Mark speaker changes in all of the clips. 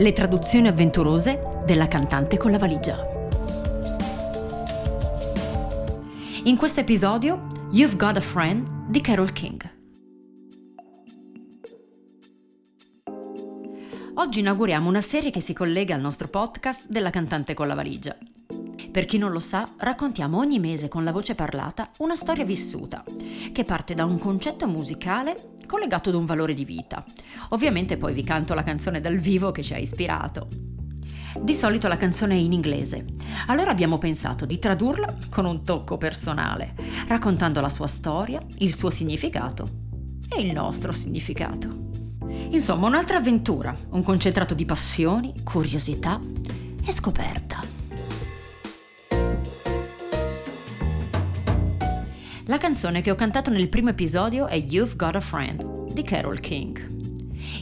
Speaker 1: Le traduzioni avventurose della cantante con la valigia. In questo episodio, You've Got a Friend di Carol King. Oggi inauguriamo una serie che si collega al nostro podcast della cantante con la valigia. Per chi non lo sa, raccontiamo ogni mese con la voce parlata una storia vissuta, che parte da un concetto musicale collegato ad un valore di vita. Ovviamente poi vi canto la canzone dal vivo che ci ha ispirato. Di solito la canzone è in inglese, allora abbiamo pensato di tradurla con un tocco personale, raccontando la sua storia, il suo significato e il nostro significato. Insomma, un'altra avventura, un concentrato di passioni, curiosità e scoperta. La canzone che ho cantato nel primo episodio è You've Got a Friend di Carol King.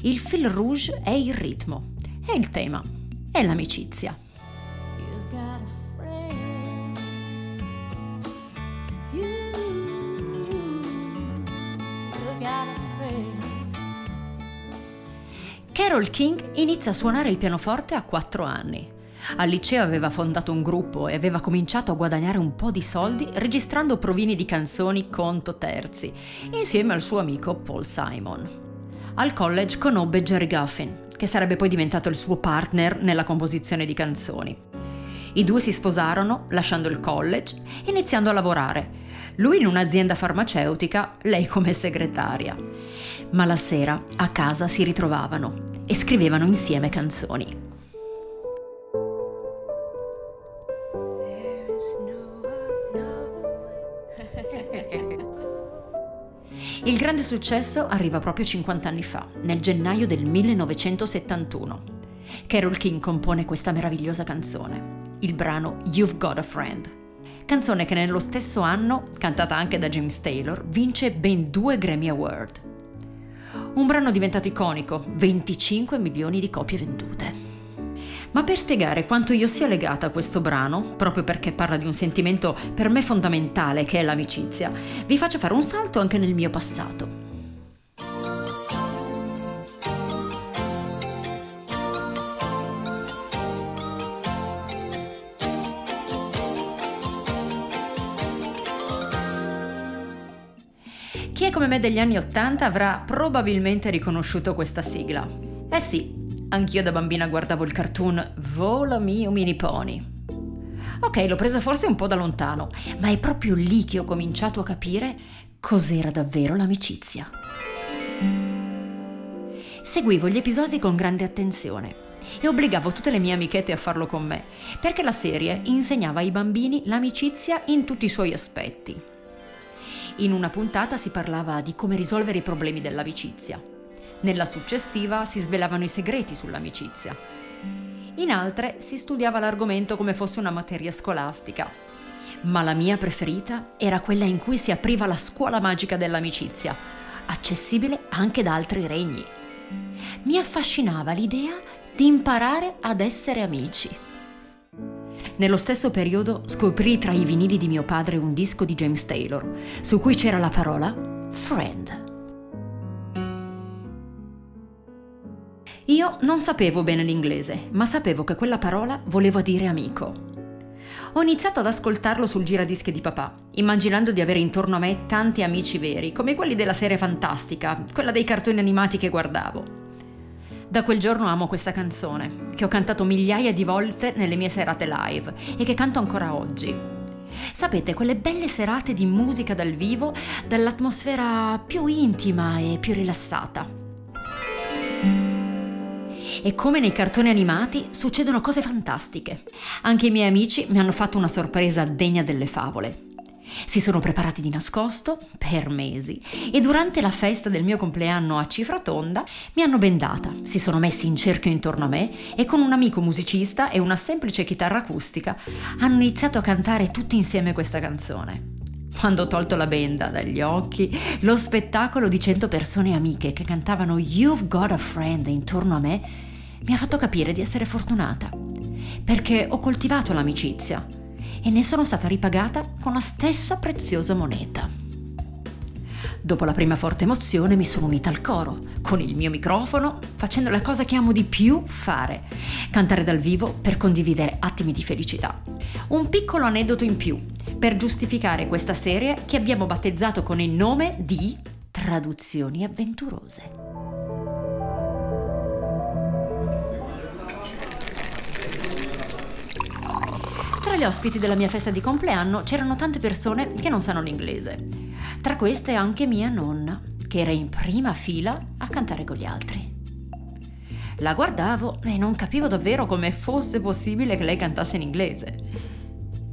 Speaker 1: Il fil rouge è il ritmo e il tema è l'amicizia. Carol King inizia a suonare il pianoforte a 4 anni. Al liceo aveva fondato un gruppo e aveva cominciato a guadagnare un po' di soldi registrando provini di canzoni conto terzi, insieme al suo amico Paul Simon. Al college conobbe Jerry Guffin, che sarebbe poi diventato il suo partner nella composizione di canzoni. I due si sposarono, lasciando il college, iniziando a lavorare. Lui in un'azienda farmaceutica, lei come segretaria. Ma la sera a casa si ritrovavano e scrivevano insieme canzoni. Il grande successo arriva proprio 50 anni fa, nel gennaio del 1971. Carol King compone questa meravigliosa canzone, il brano You've Got a Friend. Canzone che nello stesso anno, cantata anche da James Taylor, vince ben due Grammy Award. Un brano diventato iconico, 25 milioni di copie vendute. Ma per spiegare quanto io sia legata a questo brano, proprio perché parla di un sentimento per me fondamentale che è l'amicizia, vi faccio fare un salto anche nel mio passato. Chi è come me degli anni Ottanta avrà probabilmente riconosciuto questa sigla. Eh sì, Anch'io da bambina guardavo il cartoon Vola mio mini pony. Ok, l'ho presa forse un po' da lontano, ma è proprio lì che ho cominciato a capire cos'era davvero l'amicizia. Seguivo gli episodi con grande attenzione e obbligavo tutte le mie amichette a farlo con me, perché la serie insegnava ai bambini l'amicizia in tutti i suoi aspetti. In una puntata si parlava di come risolvere i problemi dell'amicizia, nella successiva si svelavano i segreti sull'amicizia. In altre si studiava l'argomento come fosse una materia scolastica. Ma la mia preferita era quella in cui si apriva la scuola magica dell'amicizia, accessibile anche da altri regni. Mi affascinava l'idea di imparare ad essere amici. Nello stesso periodo scoprì tra i vinili di mio padre un disco di James Taylor, su cui c'era la parola friend. Io non sapevo bene l'inglese, ma sapevo che quella parola voleva dire amico. Ho iniziato ad ascoltarlo sul giradischi di papà, immaginando di avere intorno a me tanti amici veri, come quelli della serie fantastica, quella dei cartoni animati che guardavo. Da quel giorno amo questa canzone, che ho cantato migliaia di volte nelle mie serate live e che canto ancora oggi. Sapete, quelle belle serate di musica dal vivo, dall'atmosfera più intima e più rilassata e come nei cartoni animati succedono cose fantastiche. Anche i miei amici mi hanno fatto una sorpresa degna delle favole. Si sono preparati di nascosto per mesi e durante la festa del mio compleanno a cifra tonda mi hanno bendata, si sono messi in cerchio intorno a me e con un amico musicista e una semplice chitarra acustica hanno iniziato a cantare tutti insieme questa canzone. Quando ho tolto la benda dagli occhi, lo spettacolo di cento persone amiche che cantavano You've Got a Friend intorno a me mi ha fatto capire di essere fortunata, perché ho coltivato l'amicizia e ne sono stata ripagata con la stessa preziosa moneta. Dopo la prima forte emozione mi sono unita al coro, con il mio microfono, facendo la cosa che amo di più fare, cantare dal vivo per condividere attimi di felicità. Un piccolo aneddoto in più, per giustificare questa serie che abbiamo battezzato con il nome di Traduzioni avventurose. Gli ospiti della mia festa di compleanno c'erano tante persone che non sanno l'inglese. Tra queste anche mia nonna, che era in prima fila a cantare con gli altri. La guardavo e non capivo davvero come fosse possibile che lei cantasse in inglese.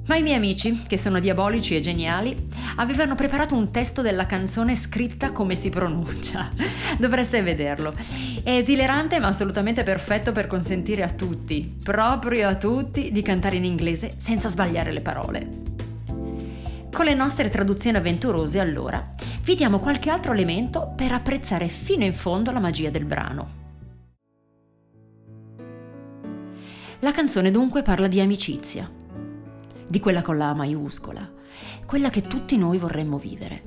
Speaker 1: Ma i miei amici, che sono diabolici e geniali, avevano preparato un testo della canzone scritta come si pronuncia. Dovreste vederlo. È esilerante ma assolutamente perfetto per consentire a tutti, proprio a tutti, di cantare in inglese senza sbagliare le parole. Con le nostre traduzioni avventurose, allora, vi diamo qualche altro elemento per apprezzare fino in fondo la magia del brano. La canzone dunque parla di amicizia di quella con la maiuscola, quella che tutti noi vorremmo vivere.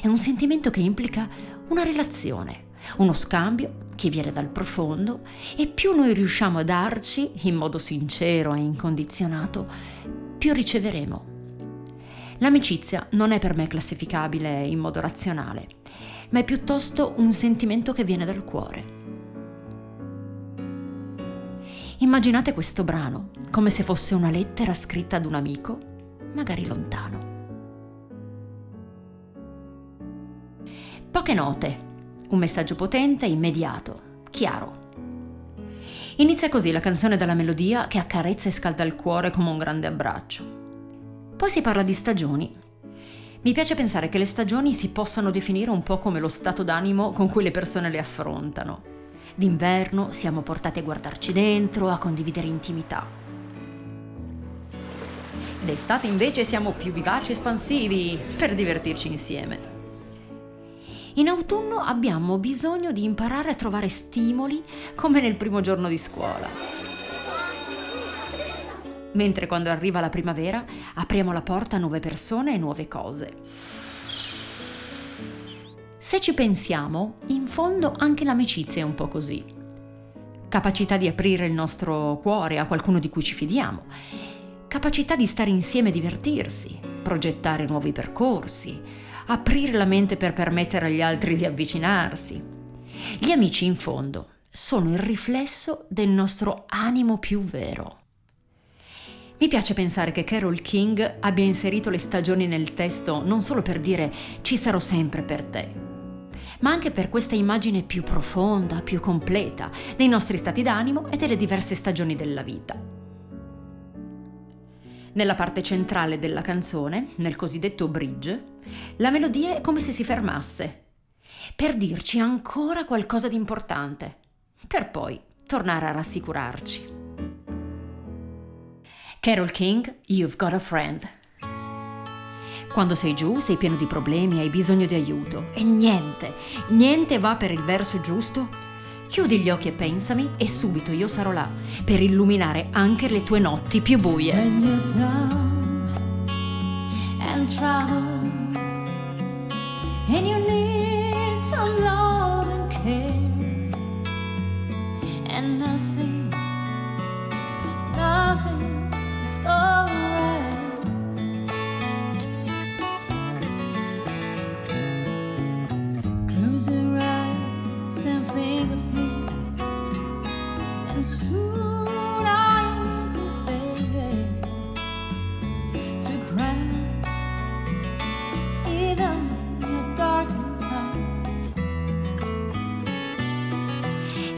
Speaker 1: È un sentimento che implica una relazione, uno scambio che viene dal profondo e più noi riusciamo a darci in modo sincero e incondizionato, più riceveremo. L'amicizia non è per me classificabile in modo razionale, ma è piuttosto un sentimento che viene dal cuore. Immaginate questo brano come se fosse una lettera scritta ad un amico, magari lontano. Poche note, un messaggio potente, immediato, chiaro. Inizia così la canzone dalla melodia che accarezza e scalda il cuore come un grande abbraccio. Poi si parla di stagioni. Mi piace pensare che le stagioni si possano definire un po' come lo stato d'animo con cui le persone le affrontano. D'inverno siamo portati a guardarci dentro, a condividere intimità. D'estate invece siamo più vivaci e espansivi per divertirci insieme. In autunno abbiamo bisogno di imparare a trovare stimoli come nel primo giorno di scuola. Mentre quando arriva la primavera apriamo la porta a nuove persone e nuove cose. Se ci pensiamo, in fondo anche l'amicizia è un po' così. Capacità di aprire il nostro cuore a qualcuno di cui ci fidiamo, capacità di stare insieme e divertirsi, progettare nuovi percorsi, aprire la mente per permettere agli altri di avvicinarsi. Gli amici, in fondo, sono il riflesso del nostro animo più vero. Mi piace pensare che Carol King abbia inserito le stagioni nel testo non solo per dire ci sarò sempre per te, ma anche per questa immagine più profonda, più completa dei nostri stati d'animo e delle diverse stagioni della vita. Nella parte centrale della canzone, nel cosiddetto bridge, la melodia è come se si fermasse, per dirci ancora qualcosa di importante, per poi tornare a rassicurarci. Carol King, You've Got a Friend. Quando sei giù, sei pieno di problemi, hai bisogno di aiuto e niente, niente va per il verso giusto, chiudi gli occhi e pensami e subito io sarò là per illuminare anche le tue notti più buie. When you're down and trouble and you need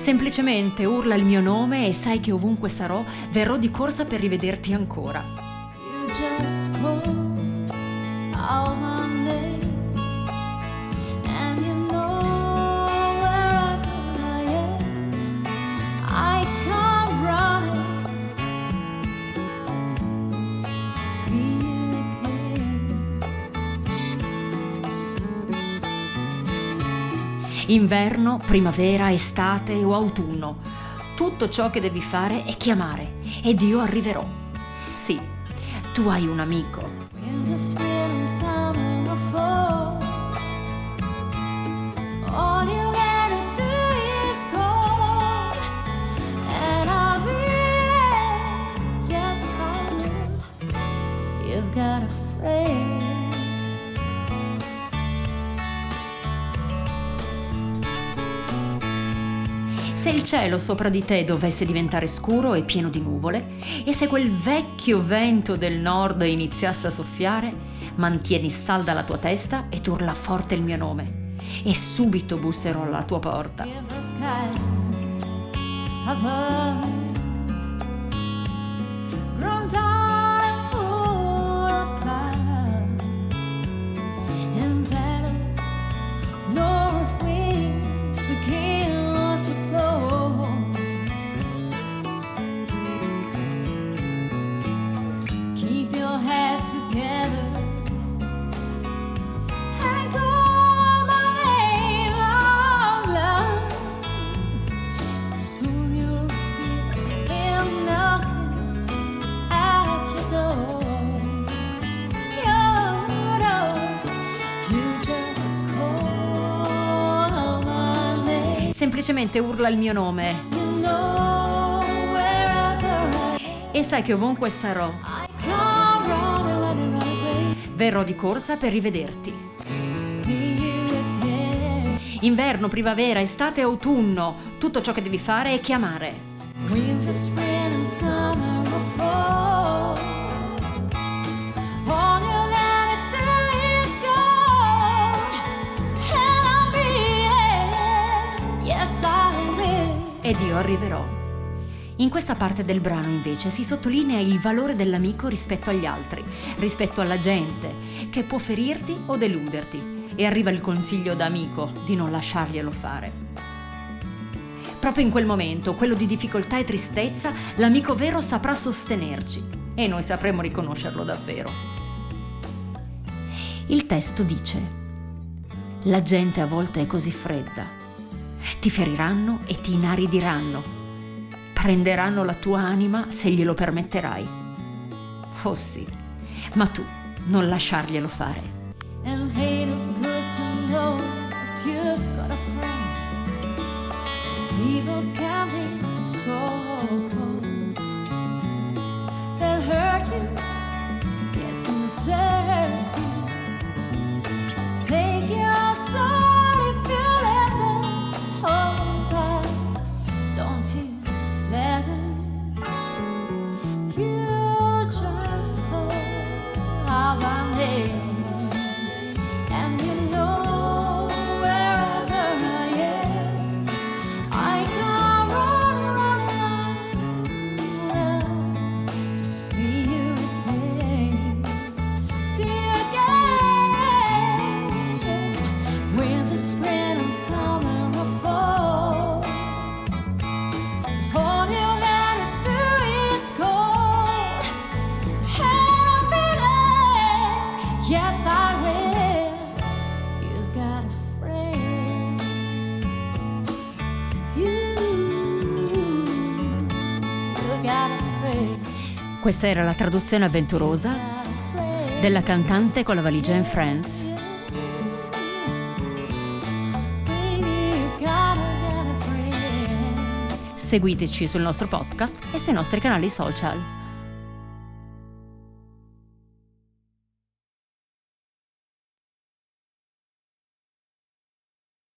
Speaker 1: Semplicemente urla il mio nome e sai che ovunque sarò verrò di corsa per rivederti ancora. Inverno, primavera, estate o autunno. Tutto ciò che devi fare è chiamare ed io arriverò. Sì, tu hai un amico.
Speaker 2: Se il cielo sopra di te dovesse diventare scuro e pieno di nuvole, e se quel vecchio vento del nord iniziasse a soffiare, mantieni salda la tua testa ed urla forte il mio nome, e subito busserò alla tua porta. Semplicemente urla il mio nome. E sai che ovunque sarò, verrò di corsa per rivederti. Inverno, primavera, estate, autunno, tutto ciò che devi fare è chiamare. Ed io arriverò. In questa parte del brano invece si sottolinea il valore dell'amico rispetto agli altri, rispetto alla gente, che può ferirti o deluderti, e arriva il consiglio da amico di non lasciarglielo fare. Proprio in quel momento, quello di difficoltà e tristezza, l'amico vero saprà sostenerci e noi sapremo riconoscerlo davvero. Il testo dice, la gente a volte è così fredda ti feriranno e ti inaridiranno. Prenderanno la tua anima se glielo permetterai. Oh sì, ma tu non lasciarglielo fare. And ain't it good to know that you've got a friend? Evil can be so you, yes, and serve Questa era la traduzione avventurosa della cantante con la valigia in France. Seguiteci sul nostro podcast e sui nostri canali social.